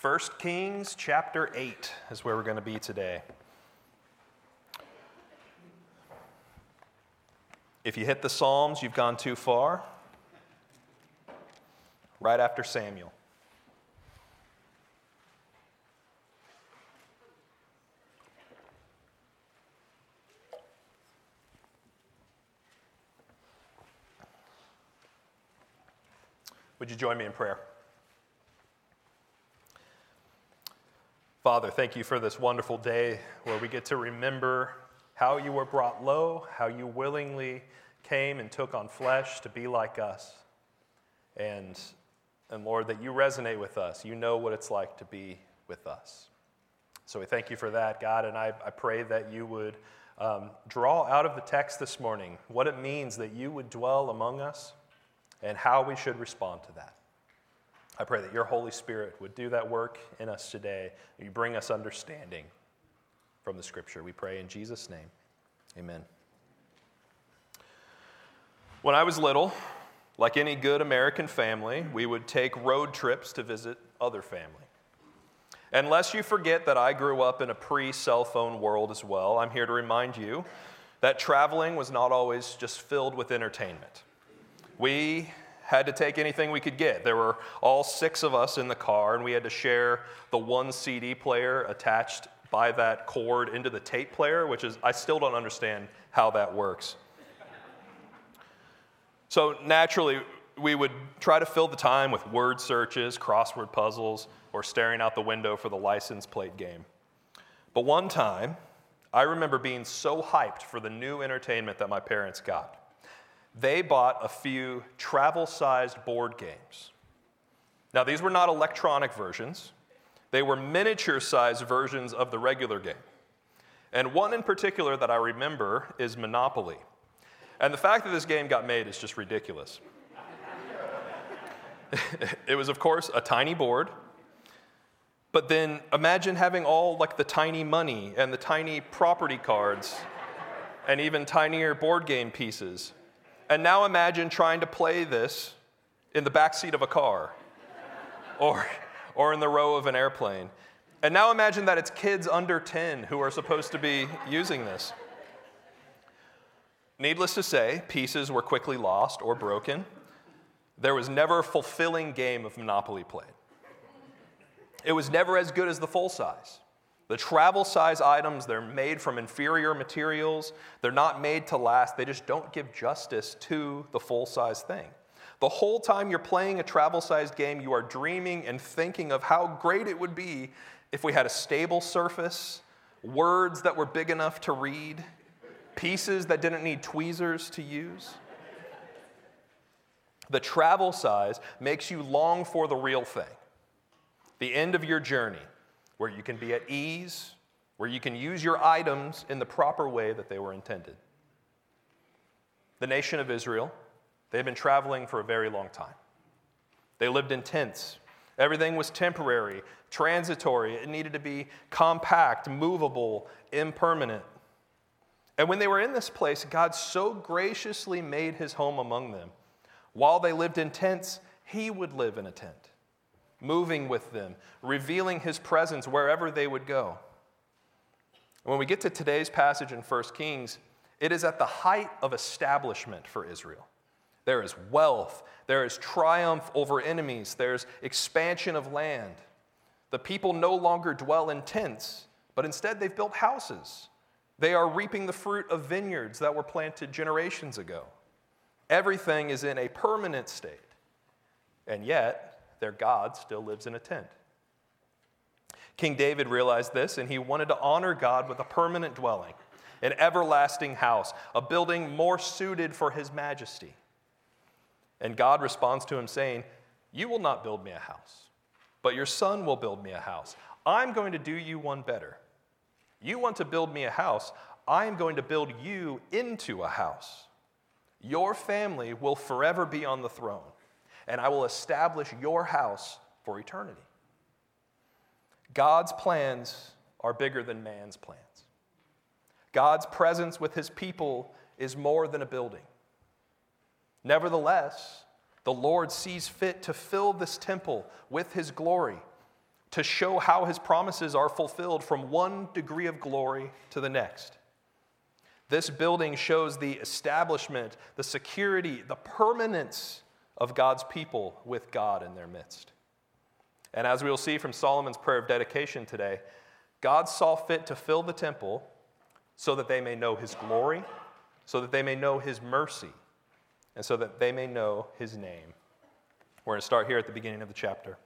1 Kings chapter 8 is where we're going to be today. If you hit the Psalms, you've gone too far. Right after Samuel. Would you join me in prayer? Father, thank you for this wonderful day where we get to remember how you were brought low, how you willingly came and took on flesh to be like us. And, and Lord, that you resonate with us. You know what it's like to be with us. So we thank you for that, God, and I, I pray that you would um, draw out of the text this morning what it means that you would dwell among us and how we should respond to that. I pray that your Holy Spirit would do that work in us today. You bring us understanding from the scripture. We pray in Jesus' name. Amen. When I was little, like any good American family, we would take road trips to visit other family. Unless you forget that I grew up in a pre cell phone world as well, I'm here to remind you that traveling was not always just filled with entertainment. We had to take anything we could get. There were all six of us in the car, and we had to share the one CD player attached by that cord into the tape player, which is, I still don't understand how that works. So naturally, we would try to fill the time with word searches, crossword puzzles, or staring out the window for the license plate game. But one time, I remember being so hyped for the new entertainment that my parents got they bought a few travel sized board games. Now, these were not electronic versions, they were miniature sized versions of the regular game. And one in particular that I remember is Monopoly. And the fact that this game got made is just ridiculous. it was, of course, a tiny board. But then imagine having all like the tiny money and the tiny property cards and even tinier board game pieces. And now imagine trying to play this in the back seat of a car or, or in the row of an airplane. And now imagine that it's kids under 10 who are supposed to be using this. Needless to say, pieces were quickly lost or broken. There was never a fulfilling game of Monopoly played. It was never as good as the full size. The travel size items, they're made from inferior materials. They're not made to last. They just don't give justice to the full size thing. The whole time you're playing a travel sized game, you are dreaming and thinking of how great it would be if we had a stable surface, words that were big enough to read, pieces that didn't need tweezers to use. The travel size makes you long for the real thing, the end of your journey where you can be at ease, where you can use your items in the proper way that they were intended. The nation of Israel, they've been traveling for a very long time. They lived in tents. Everything was temporary, transitory. It needed to be compact, movable, impermanent. And when they were in this place, God so graciously made his home among them. While they lived in tents, he would live in a tent moving with them, revealing his presence wherever they would go. When we get to today's passage in 1 Kings, it is at the height of establishment for Israel. There is wealth, there is triumph over enemies, there's expansion of land. The people no longer dwell in tents, but instead they've built houses. They are reaping the fruit of vineyards that were planted generations ago. Everything is in a permanent state. And yet, their God still lives in a tent. King David realized this, and he wanted to honor God with a permanent dwelling, an everlasting house, a building more suited for his majesty. And God responds to him, saying, You will not build me a house, but your son will build me a house. I'm going to do you one better. You want to build me a house, I am going to build you into a house. Your family will forever be on the throne and I will establish your house for eternity. God's plans are bigger than man's plans. God's presence with his people is more than a building. Nevertheless, the Lord sees fit to fill this temple with his glory, to show how his promises are fulfilled from one degree of glory to the next. This building shows the establishment, the security, the permanence of God's people with God in their midst. And as we will see from Solomon's prayer of dedication today, God saw fit to fill the temple so that they may know his glory, so that they may know his mercy, and so that they may know his name. We're going to start here at the beginning of the chapter.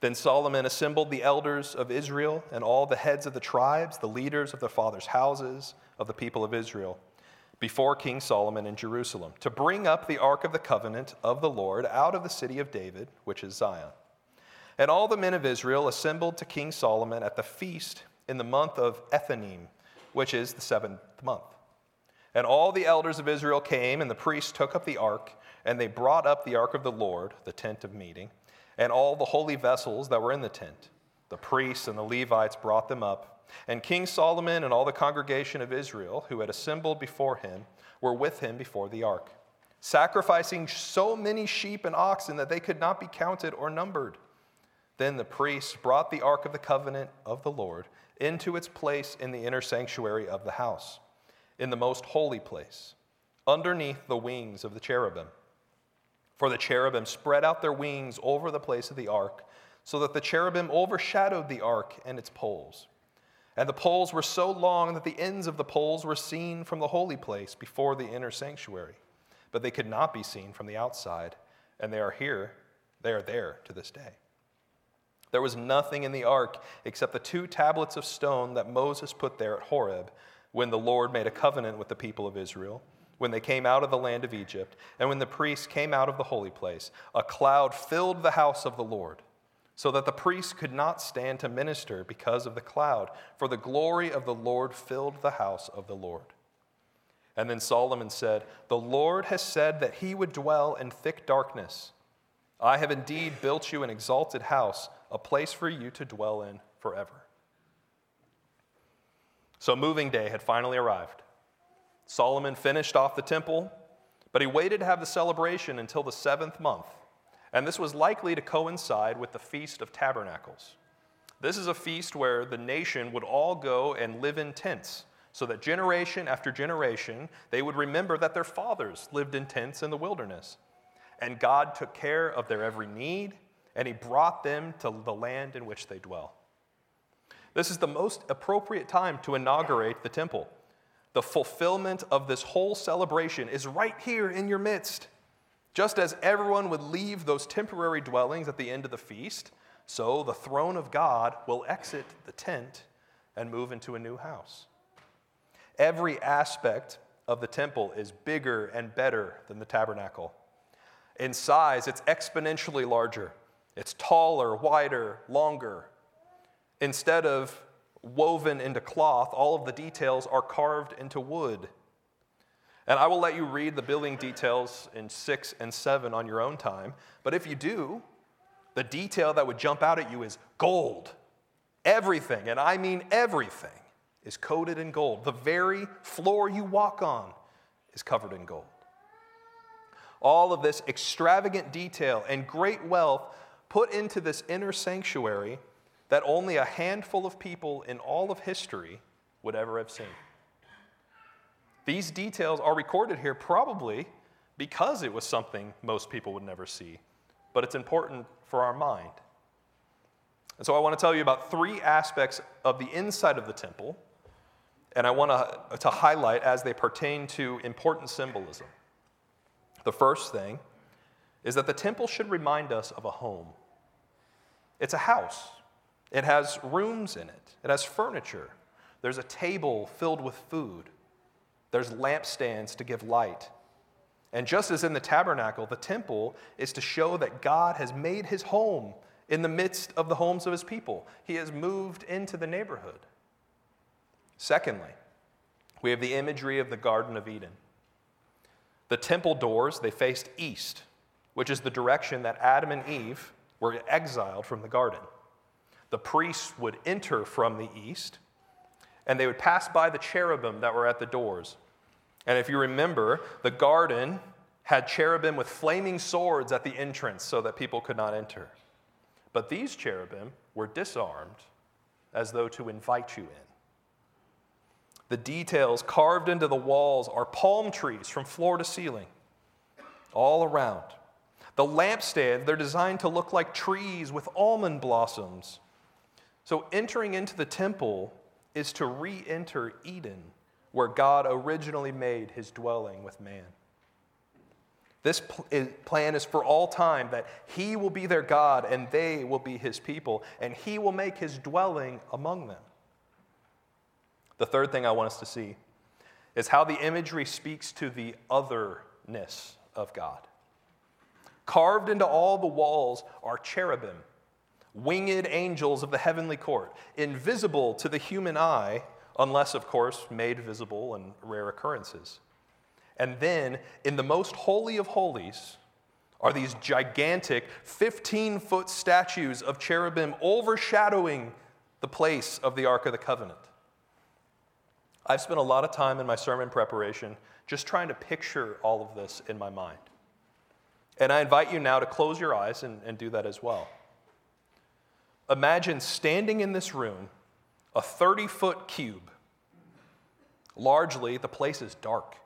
Then Solomon assembled the elders of Israel and all the heads of the tribes, the leaders of the fathers' houses of the people of Israel, before King Solomon in Jerusalem, to bring up the ark of the covenant of the Lord out of the city of David, which is Zion. And all the men of Israel assembled to King Solomon at the feast in the month of Ethanim, which is the seventh month. And all the elders of Israel came, and the priests took up the ark, and they brought up the ark of the Lord, the tent of meeting and all the holy vessels that were in the tent. The priests and the Levites brought them up. And King Solomon and all the congregation of Israel who had assembled before him were with him before the ark, sacrificing so many sheep and oxen that they could not be counted or numbered. Then the priests brought the ark of the covenant of the Lord into its place in the inner sanctuary of the house, in the most holy place, underneath the wings of the cherubim. For the cherubim spread out their wings over the place of the ark, so that the cherubim overshadowed the ark and its poles. And the poles were so long that the ends of the poles were seen from the holy place before the inner sanctuary, but they could not be seen from the outside, and they are here, they are there to this day. There was nothing in the ark except the two tablets of stone that Moses put there at Horeb when the Lord made a covenant with the people of Israel when they came out of the land of Egypt, and when the priests came out of the holy place, a cloud filled the house of the Lord, so that the priests could not stand to minister because of the cloud, for the glory of the Lord filled the house of the Lord. And then Solomon said, The Lord has said that he would dwell in thick darkness. I have indeed built you an exalted house, a place for you to dwell in forever. So, moving day had finally arrived. Solomon finished off the temple, but he waited to have the celebration until the seventh month, and this was likely to coincide with the Feast of Tabernacles. This is a feast where the nation would all go and live in tents, so that generation after generation they would remember that their fathers lived in tents in the wilderness. And God took care of their every need, and He brought them to the land in which they dwell. This is the most appropriate time to inaugurate the temple. The fulfillment of this whole celebration is right here in your midst. Just as everyone would leave those temporary dwellings at the end of the feast, so the throne of God will exit the tent and move into a new house. Every aspect of the temple is bigger and better than the tabernacle. In size, it's exponentially larger. It's taller, wider, longer. Instead of woven into cloth, all of the details are carved into wood. And I will let you read the building details in 6 and 7 on your own time. But if you do, the detail that would jump out at you is gold. Everything, and I mean everything, is coated in gold. The very floor you walk on is covered in gold. All of this extravagant detail and great wealth put into this inner sanctuary that only a handful of people in all of history would ever have seen. These details are recorded here probably because it was something most people would never see, but it's important for our mind. And so I want to tell you about three aspects of the inside of the temple, and I want to, to highlight as they pertain to important symbolism. The first thing is that the temple should remind us of a home. It's a house, it has rooms in it, it has furniture. There's a table filled with food. There's lampstands to give light. And just as in the tabernacle, the temple is to show that God has made his home in the midst of the homes of his people. He has moved into the neighborhood. Secondly, we have the imagery of the Garden of Eden. The temple doors, they faced east, which is the direction that Adam and Eve were exiled from the garden the priests would enter from the east, and they would pass by the cherubim that were at the doors. And if you remember, the garden had cherubim with flaming swords at the entrance so that people could not enter. But these cherubim were disarmed as though to invite you in. The details carved into the walls are palm trees from floor to ceiling, all around. The lampstand, they're designed to look like trees with almond blossoms. So entering into the temple is to re enter Eden, where God originally made his dwelling with man. This plan is for all time that he will be their God and they will be his people, and he will make his dwelling among them. The third thing I want us to see is how the imagery speaks to the otherness of God. Carved into all the walls are cherubim, winged angels of the heavenly court, invisible to the human eye, unless, of course, made visible in rare occurrences. And then, in the most holy of holies, are these gigantic 15 foot statues of cherubim overshadowing the place of the Ark of the Covenant. I've spent a lot of time in my sermon preparation just trying to picture all of this in my mind. And I invite you now to close your eyes and, and do that as well. Imagine standing in this room, a 30 foot cube. Largely, the place is dark.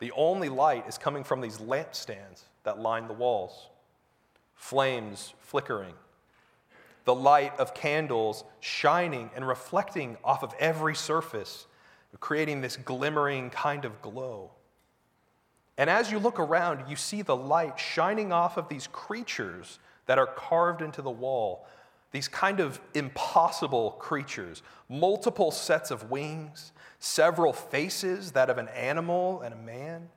The only light is coming from these lampstands that line the walls, flames flickering, the light of candles shining and reflecting off of every surface, creating this glimmering kind of glow. And as you look around, you see the light shining off of these creatures that are carved into the wall. These kind of impossible creatures, multiple sets of wings, several faces, that of an animal and a man.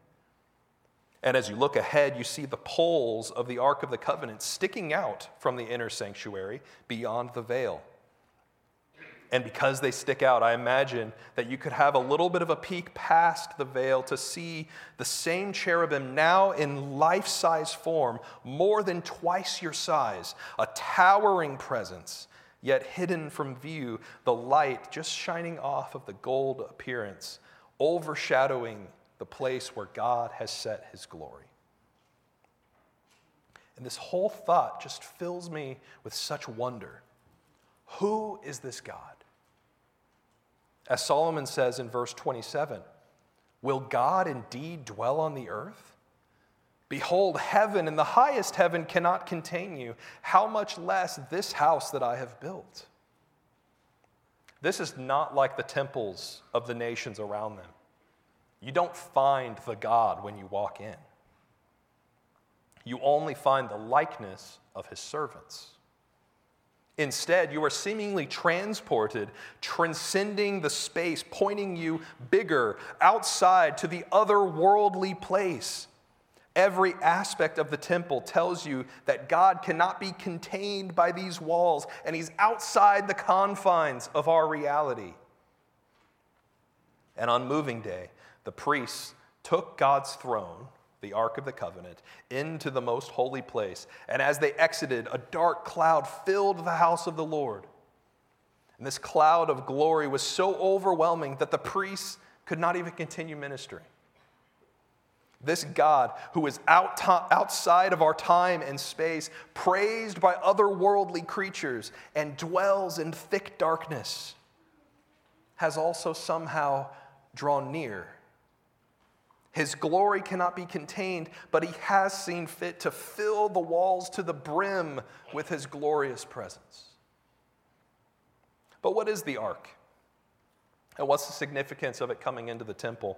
And as you look ahead, you see the poles of the Ark of the Covenant sticking out from the inner sanctuary beyond the veil. And because they stick out, I imagine that you could have a little bit of a peek past the veil to see the same cherubim now in life size form, more than twice your size, a towering presence, yet hidden from view, the light just shining off of the gold appearance, overshadowing the place where God has set his glory. And this whole thought just fills me with such wonder. Who is this God? As Solomon says in verse 27, will God indeed dwell on the earth? Behold, heaven and the highest heaven cannot contain you. How much less this house that I have built? This is not like the temples of the nations around them. You don't find the God when you walk in, you only find the likeness of his servants. Instead, you are seemingly transported, transcending the space, pointing you bigger, outside to the otherworldly place. Every aspect of the temple tells you that God cannot be contained by these walls, and He's outside the confines of our reality. And on moving day, the priests took God's throne the Ark of the Covenant, into the most holy place. And as they exited, a dark cloud filled the house of the Lord. And this cloud of glory was so overwhelming that the priests could not even continue ministering. This God, who is out outside of our time and space, praised by otherworldly creatures, and dwells in thick darkness, has also somehow drawn near his glory cannot be contained, but he has seen fit to fill the walls to the brim with his glorious presence. But what is the ark? And what's the significance of it coming into the temple?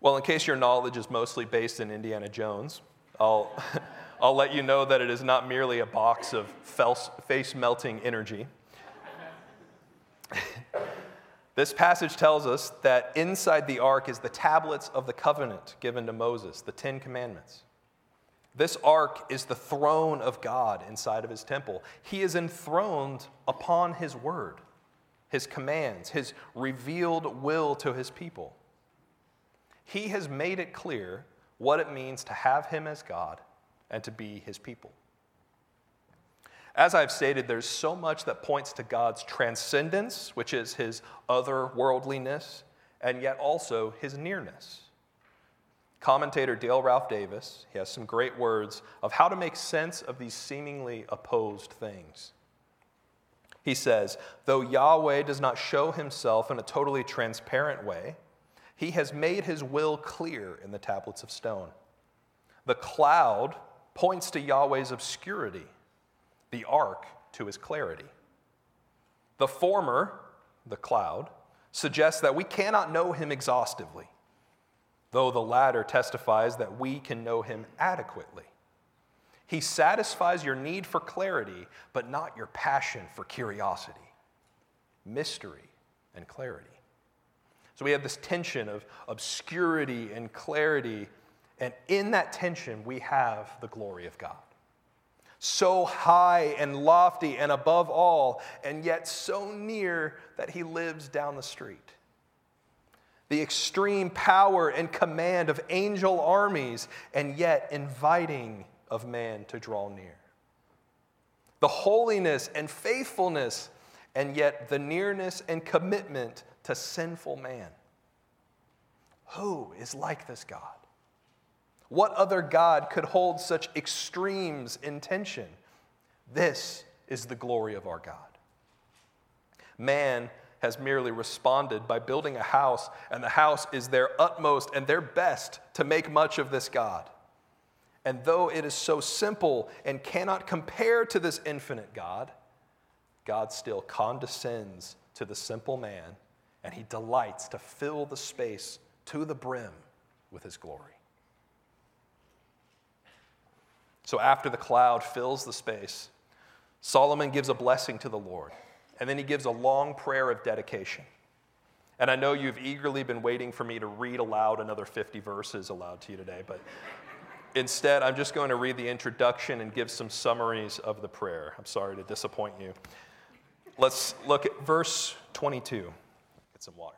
Well, in case your knowledge is mostly based in Indiana Jones, I'll, I'll let you know that it is not merely a box of face melting energy. This passage tells us that inside the ark is the tablets of the covenant given to Moses, the Ten Commandments. This ark is the throne of God inside of his temple. He is enthroned upon his word, his commands, his revealed will to his people. He has made it clear what it means to have him as God and to be his people. As I've stated, there's so much that points to God's transcendence, which is his otherworldliness, and yet also his nearness. Commentator Dale Ralph Davis, he has some great words of how to make sense of these seemingly opposed things. He says, though Yahweh does not show himself in a totally transparent way, he has made his will clear in the tablets of stone. The cloud points to Yahweh's obscurity, the ark to his clarity. The former, the cloud, suggests that we cannot know him exhaustively, though the latter testifies that we can know him adequately. He satisfies your need for clarity, but not your passion for curiosity, mystery, and clarity. So we have this tension of obscurity and clarity, and in that tension, we have the glory of God. So high and lofty and above all, and yet so near that he lives down the street. The extreme power and command of angel armies, and yet inviting of man to draw near. The holiness and faithfulness, and yet the nearness and commitment to sinful man. Who is like this God? What other God could hold such extremes in tension? This is the glory of our God. Man has merely responded by building a house, and the house is their utmost and their best to make much of this God. And though it is so simple and cannot compare to this infinite God, God still condescends to the simple man and he delights to fill the space to the brim with his glory. So after the cloud fills the space, Solomon gives a blessing to the Lord, and then he gives a long prayer of dedication. And I know you've eagerly been waiting for me to read aloud another 50 verses aloud to you today, but instead, I'm just going to read the introduction and give some summaries of the prayer. I'm sorry to disappoint you. Let's look at verse 22 get some water.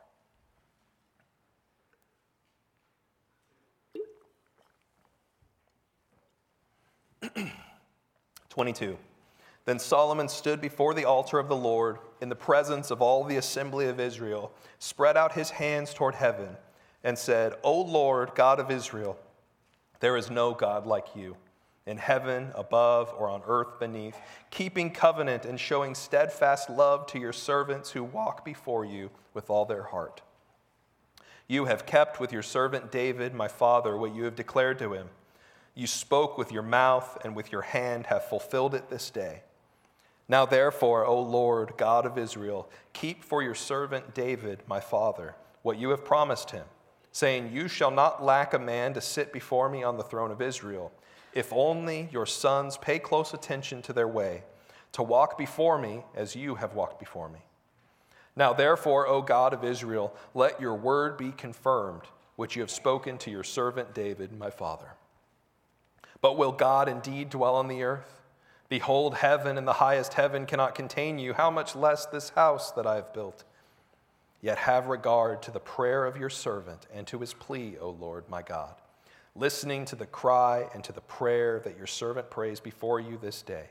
Twenty-two. Then Solomon stood before the altar of the Lord in the presence of all the assembly of Israel, spread out his hands toward heaven, and said, O Lord, God of Israel, there is no God like you in heaven above or on earth beneath, keeping covenant and showing steadfast love to your servants who walk before you with all their heart. You have kept with your servant David, my father, what you have declared to him. You spoke with your mouth and with your hand have fulfilled it this day. Now, therefore, O Lord, God of Israel, keep for your servant David, my father, what you have promised him, saying, You shall not lack a man to sit before me on the throne of Israel if only your sons pay close attention to their way, to walk before me as you have walked before me. Now, therefore, O God of Israel, let your word be confirmed, which you have spoken to your servant David, my father. But will God indeed dwell on the earth? Behold, heaven and the highest heaven cannot contain you, how much less this house that I have built? Yet have regard to the prayer of your servant and to his plea, O Lord my God listening to the cry and to the prayer that your servant prays before you this day,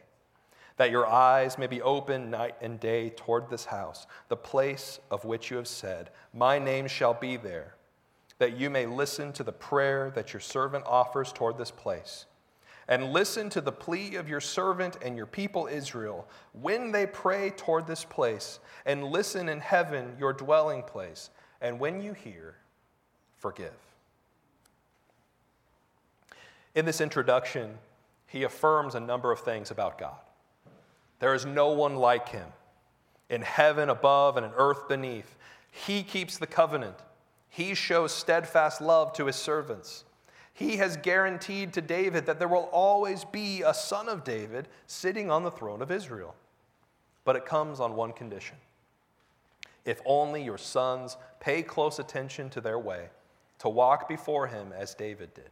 that your eyes may be open night and day toward this house, the place of which you have said, My name shall be there, that you may listen to the prayer that your servant offers toward this place. And listen to the plea of your servant and your people Israel when they pray toward this place, and listen in heaven, your dwelling place. And when you hear, forgive. In this introduction, he affirms a number of things about God. There is no one like him. In heaven above and in earth beneath, he keeps the covenant. He shows steadfast love to his servants. He has guaranteed to David that there will always be a son of David sitting on the throne of Israel. But it comes on one condition if only your sons pay close attention to their way, to walk before him as David did.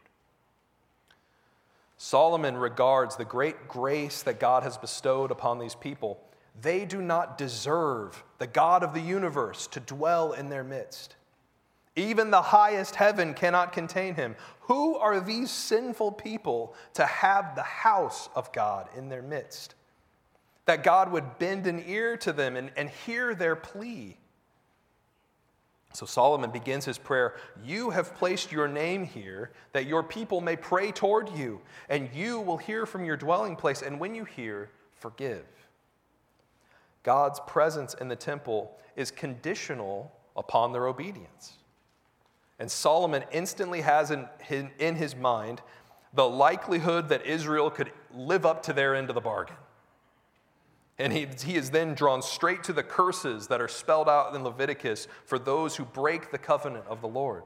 Solomon regards the great grace that God has bestowed upon these people. They do not deserve the God of the universe to dwell in their midst. Even the highest heaven cannot contain him. Who are these sinful people to have the house of God in their midst? That God would bend an ear to them and, and hear their plea. So Solomon begins his prayer You have placed your name here that your people may pray toward you, and you will hear from your dwelling place, and when you hear, forgive. God's presence in the temple is conditional upon their obedience. And Solomon instantly has in, in his mind the likelihood that Israel could live up to their end of the bargain. And he, he is then drawn straight to the curses that are spelled out in Leviticus for those who break the covenant of the Lord.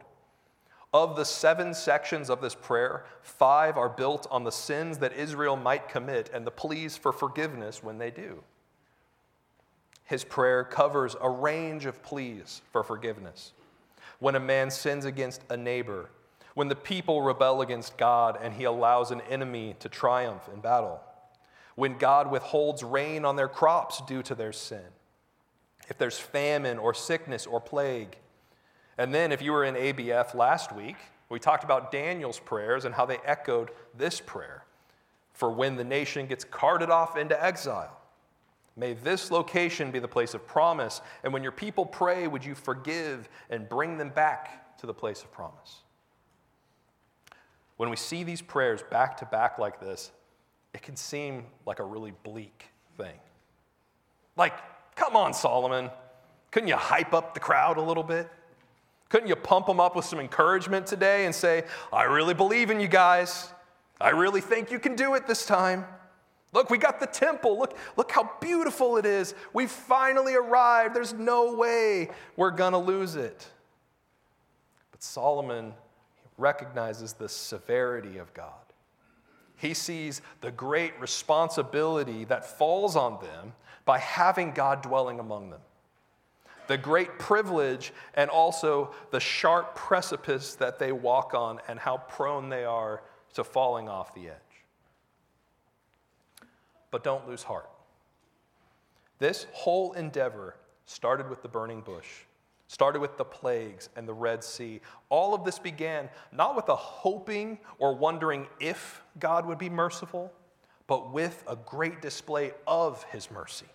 Of the seven sections of this prayer, five are built on the sins that Israel might commit and the pleas for forgiveness when they do. His prayer covers a range of pleas for forgiveness. When a man sins against a neighbor, when the people rebel against God and he allows an enemy to triumph in battle when God withholds rain on their crops due to their sin, if there's famine or sickness or plague. And then, if you were in ABF last week, we talked about Daniel's prayers and how they echoed this prayer for when the nation gets carted off into exile. May this location be the place of promise, and when your people pray, would you forgive and bring them back to the place of promise? When we see these prayers back to back like this, it can seem like a really bleak thing. Like, come on, Solomon. Couldn't you hype up the crowd a little bit? Couldn't you pump them up with some encouragement today and say, I really believe in you guys. I really think you can do it this time. Look, we got the temple. Look, look how beautiful it is. We finally arrived. There's no way we're going to lose it. But Solomon recognizes the severity of God. He sees the great responsibility that falls on them by having God dwelling among them. The great privilege and also the sharp precipice that they walk on and how prone they are to falling off the edge. But don't lose heart. This whole endeavor started with the burning bush started with the plagues and the Red Sea. All of this began not with a hoping or wondering if God would be merciful, but with a great display of his mercy.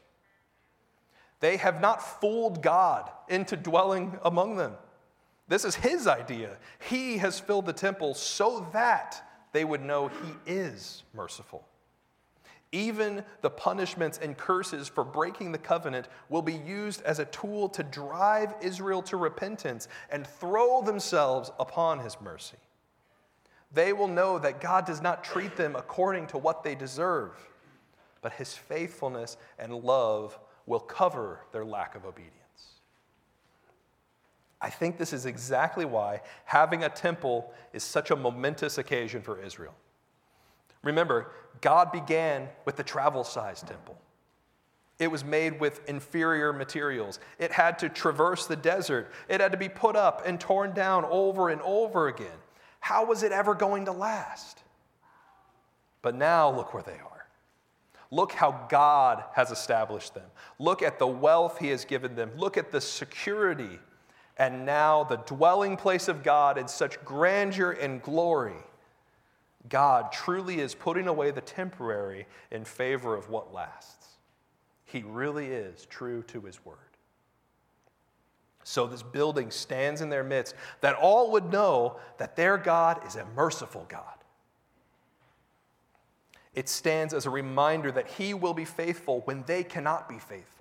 They have not fooled God into dwelling among them. This is his idea. He has filled the temple so that they would know he is merciful. Even the punishments and curses for breaking the covenant will be used as a tool to drive Israel to repentance and throw themselves upon his mercy. They will know that God does not treat them according to what they deserve, but his faithfulness and love will cover their lack of obedience. I think this is exactly why having a temple is such a momentous occasion for Israel. Remember, God began with the travel sized temple. It was made with inferior materials. It had to traverse the desert. It had to be put up and torn down over and over again. How was it ever going to last? But now look where they are. Look how God has established them. Look at the wealth He has given them. Look at the security. And now the dwelling place of God in such grandeur and glory God truly is putting away the temporary in favor of what lasts. He really is true to his word. So this building stands in their midst that all would know that their God is a merciful God. It stands as a reminder that he will be faithful when they cannot be faithful.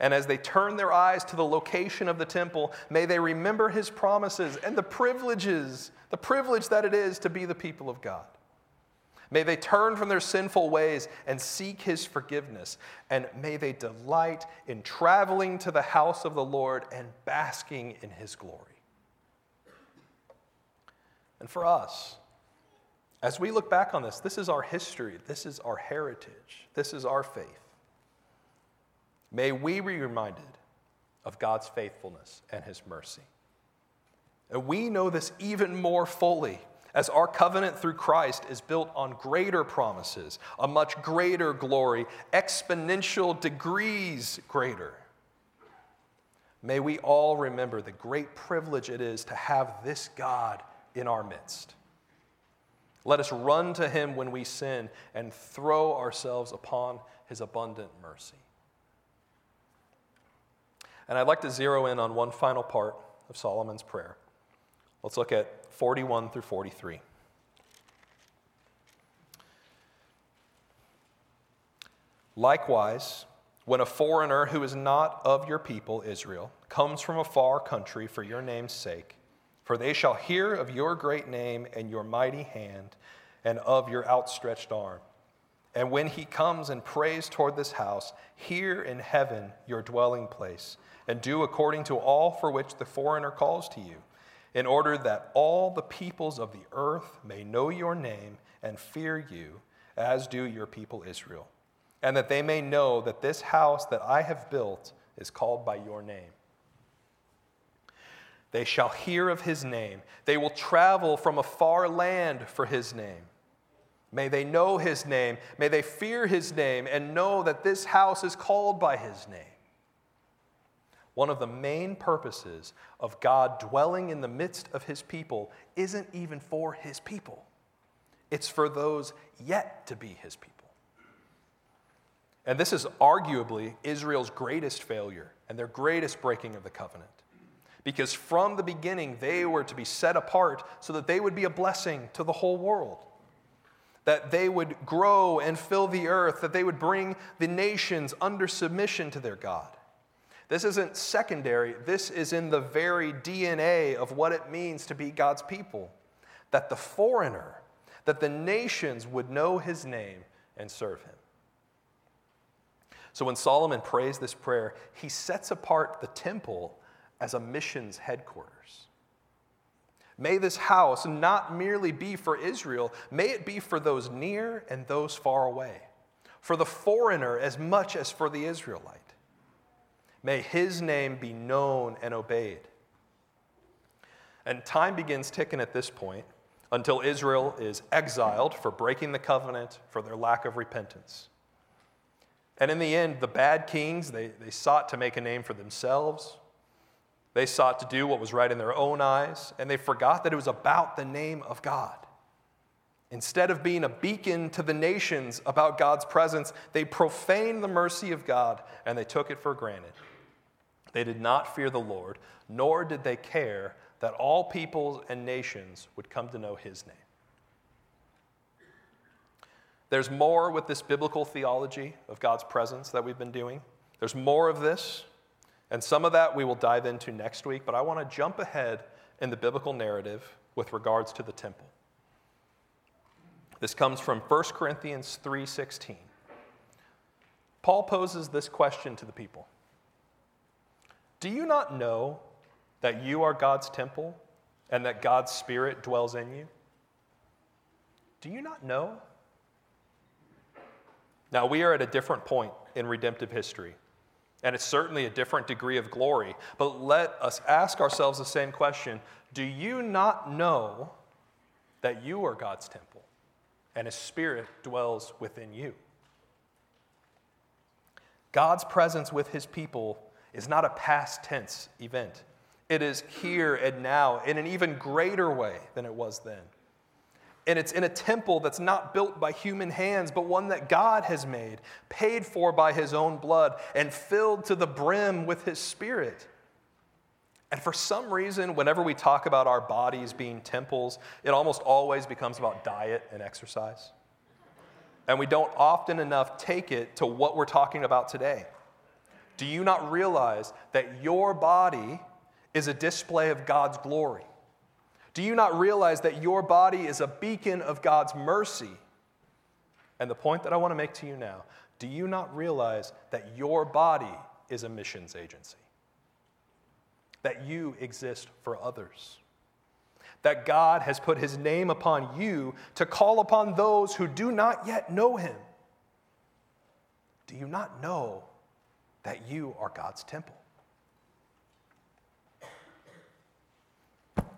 And as they turn their eyes to the location of the temple, may they remember his promises and the privileges, the privilege that it is to be the people of God. May they turn from their sinful ways and seek his forgiveness. And may they delight in traveling to the house of the Lord and basking in his glory. And for us, as we look back on this, this is our history, this is our heritage, this is our faith. May we be reminded of God's faithfulness and his mercy. And we know this even more fully as our covenant through Christ is built on greater promises, a much greater glory, exponential degrees greater. May we all remember the great privilege it is to have this God in our midst. Let us run to him when we sin and throw ourselves upon his abundant mercy. And I'd like to zero in on one final part of Solomon's prayer. Let's look at 41 through 43. Likewise, when a foreigner who is not of your people, Israel, comes from a far country for your name's sake, for they shall hear of your great name and your mighty hand and of your outstretched arm. And when he comes and prays toward this house, hear in heaven your dwelling place, and do according to all for which the foreigner calls to you, in order that all the peoples of the earth may know your name and fear you, as do your people Israel, and that they may know that this house that I have built is called by your name. They shall hear of his name. They will travel from a far land for his name. May they know his name. May they fear his name and know that this house is called by his name. One of the main purposes of God dwelling in the midst of his people isn't even for his people, it's for those yet to be his people. And this is arguably Israel's greatest failure and their greatest breaking of the covenant. Because from the beginning, they were to be set apart so that they would be a blessing to the whole world that they would grow and fill the earth, that they would bring the nations under submission to their God. This isn't secondary, this is in the very DNA of what it means to be God's people. That the foreigner, that the nations would know his name and serve him. So when Solomon prays this prayer, he sets apart the temple as a missions headquarters. May this house not merely be for Israel, may it be for those near and those far away, for the foreigner as much as for the Israelite. May his name be known and obeyed. And time begins ticking at this point until Israel is exiled for breaking the covenant, for their lack of repentance. And in the end, the bad kings, they, they sought to make a name for themselves. They sought to do what was right in their own eyes, and they forgot that it was about the name of God. Instead of being a beacon to the nations about God's presence, they profaned the mercy of God and they took it for granted. They did not fear the Lord, nor did they care that all peoples and nations would come to know his name. There's more with this biblical theology of God's presence that we've been doing. There's more of this. And some of that we will dive into next week, but I want to jump ahead in the biblical narrative with regards to the temple. This comes from 1 Corinthians 3:16. Paul poses this question to the people. Do you not know that you are God's temple and that God's spirit dwells in you? Do you not know? Now, we are at a different point in redemptive history. And it's certainly a different degree of glory. But let us ask ourselves the same question Do you not know that you are God's temple and His Spirit dwells within you? God's presence with His people is not a past tense event, it is here and now in an even greater way than it was then. And it's in a temple that's not built by human hands, but one that God has made, paid for by his own blood, and filled to the brim with his spirit. And for some reason, whenever we talk about our bodies being temples, it almost always becomes about diet and exercise. And we don't often enough take it to what we're talking about today. Do you not realize that your body is a display of God's glory? Do you not realize that your body is a beacon of God's mercy? And the point that I want to make to you now do you not realize that your body is a missions agency? That you exist for others? That God has put his name upon you to call upon those who do not yet know him? Do you not know that you are God's temple?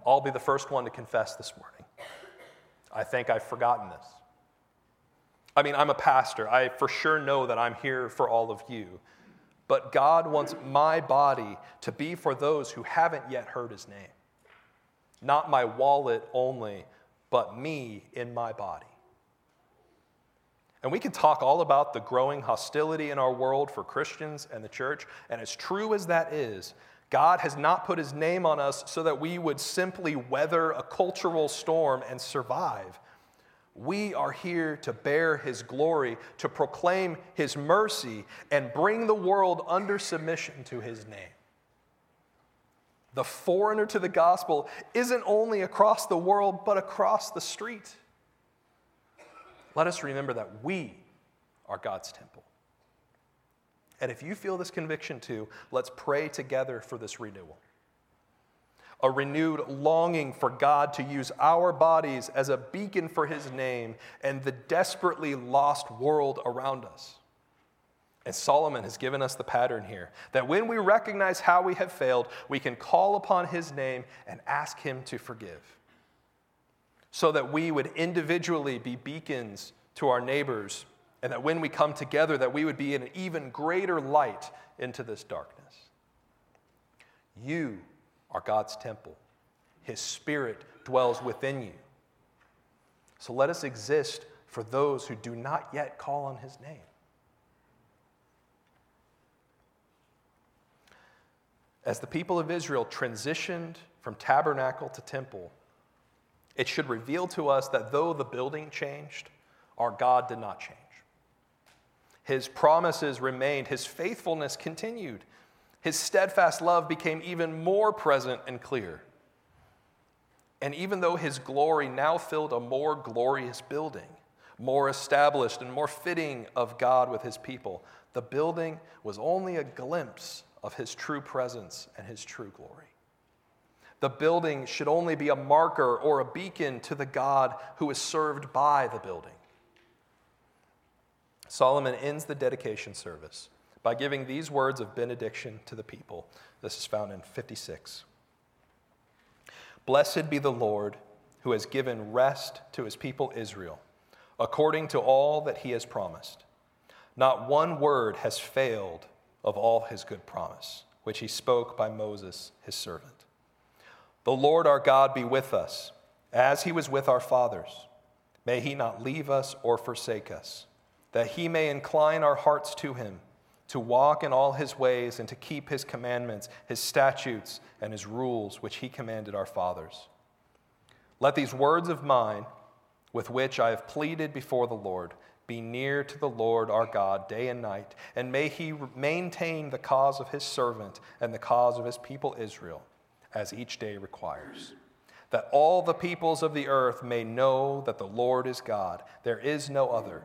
I'll be the first one to confess this morning. I think I've forgotten this. I mean, I'm a pastor. I for sure know that I'm here for all of you. But God wants my body to be for those who haven't yet heard his name. Not my wallet only, but me in my body. And we can talk all about the growing hostility in our world for Christians and the church. And as true as that is, God has not put his name on us so that we would simply weather a cultural storm and survive. We are here to bear his glory, to proclaim his mercy, and bring the world under submission to his name. The foreigner to the gospel isn't only across the world, but across the street. Let us remember that we are God's temple. And if you feel this conviction too, let's pray together for this renewal. A renewed longing for God to use our bodies as a beacon for His name and the desperately lost world around us. And Solomon has given us the pattern here that when we recognize how we have failed, we can call upon His name and ask Him to forgive. So that we would individually be beacons to our neighbors and that when we come together that we would be in an even greater light into this darkness. You are god's temple. His spirit dwells within you. So let us exist for those who do not yet call on his name. As the people of israel transitioned from tabernacle to temple it should reveal to us that though the building changed our god did not change his promises remained, his faithfulness continued. His steadfast love became even more present and clear. And even though his glory now filled a more glorious building, more established and more fitting of God with his people, the building was only a glimpse of his true presence and his true glory. The building should only be a marker or a beacon to the God who is served by the building. Solomon ends the dedication service by giving these words of benediction to the people. This is found in 56. Blessed be the Lord who has given rest to his people Israel, according to all that he has promised. Not one word has failed of all his good promise, which he spoke by Moses, his servant. The Lord our God be with us, as he was with our fathers. May he not leave us or forsake us that he may incline our hearts to him, to walk in all his ways, and to keep his commandments, his statutes, and his rules, which he commanded our fathers. Let these words of mine, with which I have pleaded before the Lord, be near to the Lord our God day and night, and may he maintain the cause of his servant and the cause of his people Israel, as each day requires. That all the peoples of the earth may know that the Lord is God, there is no other.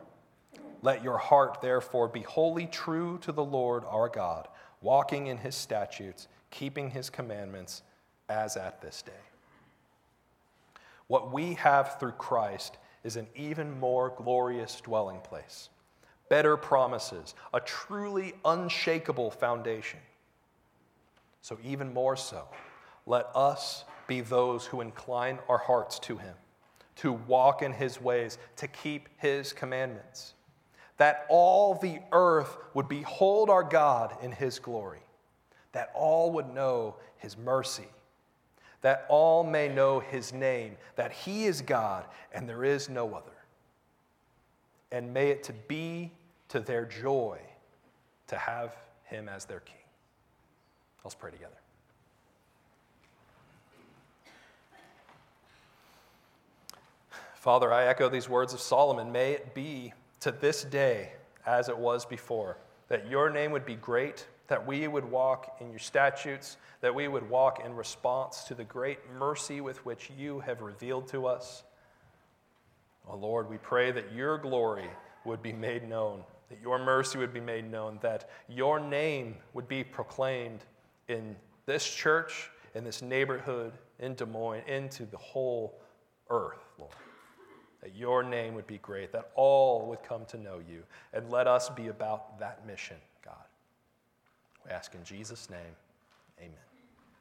Let your heart, therefore, be wholly true to the Lord our God, walking in his statutes, keeping his commandments, as at this day. What we have through Christ is an even more glorious dwelling place, better promises, a truly unshakable foundation. So, even more so, let us be those who incline our hearts to him, to walk in his ways, to keep his commandments that all the earth would behold our God in his glory, that all would know his mercy, that all may know his name, that he is God and there is no other. And may it to be to their joy to have him as their king. Let's pray together. Father, I echo these words of Solomon. May it be to this day as it was before, that your name would be great, that we would walk in your statutes, that we would walk in response to the great mercy with which you have revealed to us. Oh Lord, we pray that your glory would be made known, that your mercy would be made known, that your name would be proclaimed in this church, in this neighborhood, in Des Moines, into the whole earth, Lord that your name would be great, that all would come to know you. And let us be about that mission, God. We ask in Jesus' name, amen.